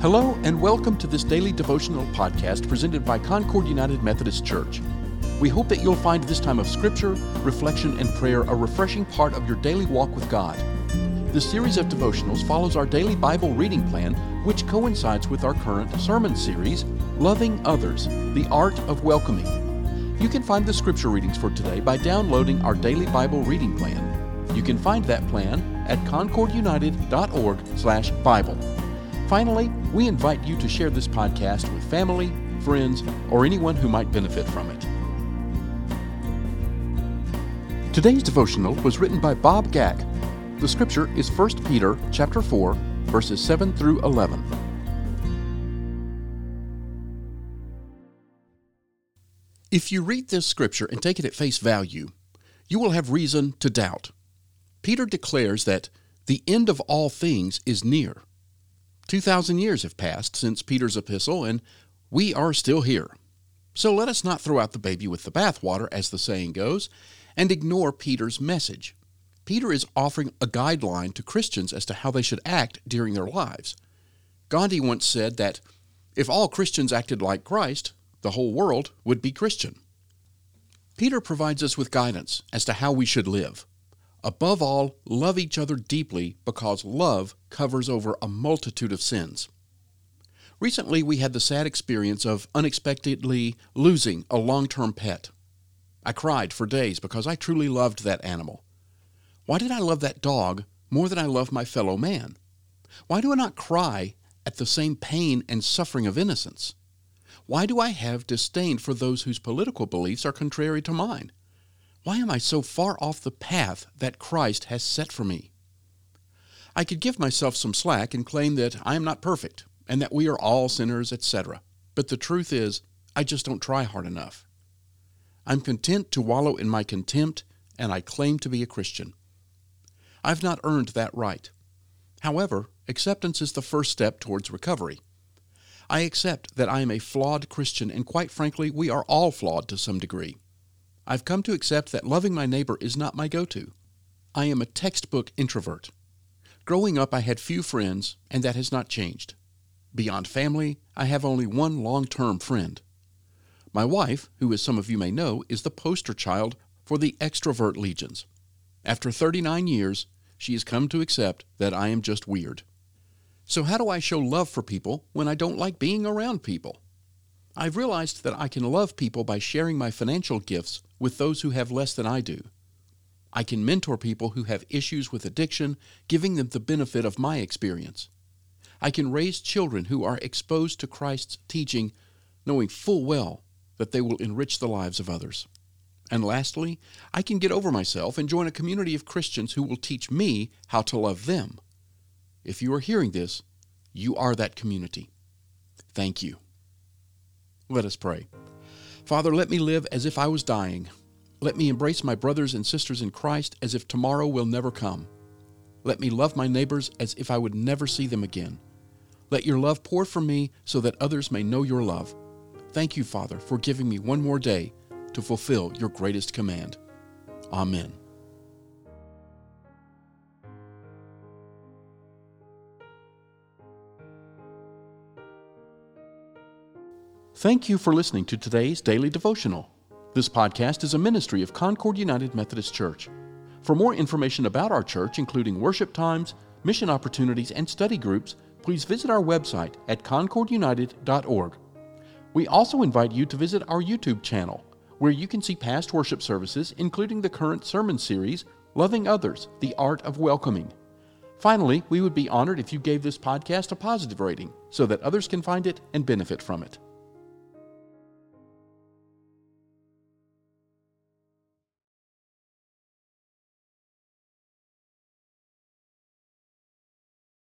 Hello, and welcome to this daily devotional podcast presented by Concord United Methodist Church. We hope that you'll find this time of scripture, reflection, and prayer a refreshing part of your daily walk with God. This series of devotionals follows our daily Bible reading plan, which coincides with our current sermon series, Loving Others The Art of Welcoming. You can find the scripture readings for today by downloading our daily Bible reading plan. You can find that plan at concordunited.org/bible. Finally, we invite you to share this podcast with family, friends, or anyone who might benefit from it. Today's devotional was written by Bob Gack. The scripture is 1 Peter chapter 4, verses 7 through 11. If you read this scripture and take it at face value, you will have reason to doubt. Peter declares that the end of all things is near. 2,000 years have passed since Peter's epistle, and we are still here. So let us not throw out the baby with the bathwater, as the saying goes, and ignore Peter's message. Peter is offering a guideline to Christians as to how they should act during their lives. Gandhi once said that if all Christians acted like Christ, the whole world would be Christian. Peter provides us with guidance as to how we should live. Above all, love each other deeply because love covers over a multitude of sins. Recently, we had the sad experience of unexpectedly losing a long term pet. I cried for days because I truly loved that animal. Why did I love that dog more than I love my fellow man? Why do I not cry at the same pain and suffering of innocents? Why do I have disdain for those whose political beliefs are contrary to mine? Why am I so far off the path that Christ has set for me? I could give myself some slack and claim that I am not perfect and that we are all sinners, etc. But the truth is, I just don't try hard enough. I'm content to wallow in my contempt, and I claim to be a Christian. I've not earned that right. However, acceptance is the first step towards recovery. I accept that I am a flawed Christian, and quite frankly, we are all flawed to some degree. I've come to accept that loving my neighbor is not my go to. I am a textbook introvert. Growing up, I had few friends, and that has not changed. Beyond family, I have only one long term friend. My wife, who, as some of you may know, is the poster child for the extrovert legions. After 39 years, she has come to accept that I am just weird. So, how do I show love for people when I don't like being around people? I've realized that I can love people by sharing my financial gifts with those who have less than I do. I can mentor people who have issues with addiction, giving them the benefit of my experience. I can raise children who are exposed to Christ's teaching, knowing full well that they will enrich the lives of others. And lastly, I can get over myself and join a community of Christians who will teach me how to love them. If you are hearing this, you are that community. Thank you. Let us pray. Father, let me live as if I was dying. Let me embrace my brothers and sisters in Christ as if tomorrow will never come. Let me love my neighbors as if I would never see them again. Let your love pour from me so that others may know your love. Thank you, Father, for giving me one more day to fulfill your greatest command. Amen. Thank you for listening to today's daily devotional. This podcast is a ministry of Concord United Methodist Church. For more information about our church, including worship times, mission opportunities, and study groups, please visit our website at concordunited.org. We also invite you to visit our YouTube channel, where you can see past worship services, including the current sermon series, Loving Others The Art of Welcoming. Finally, we would be honored if you gave this podcast a positive rating so that others can find it and benefit from it.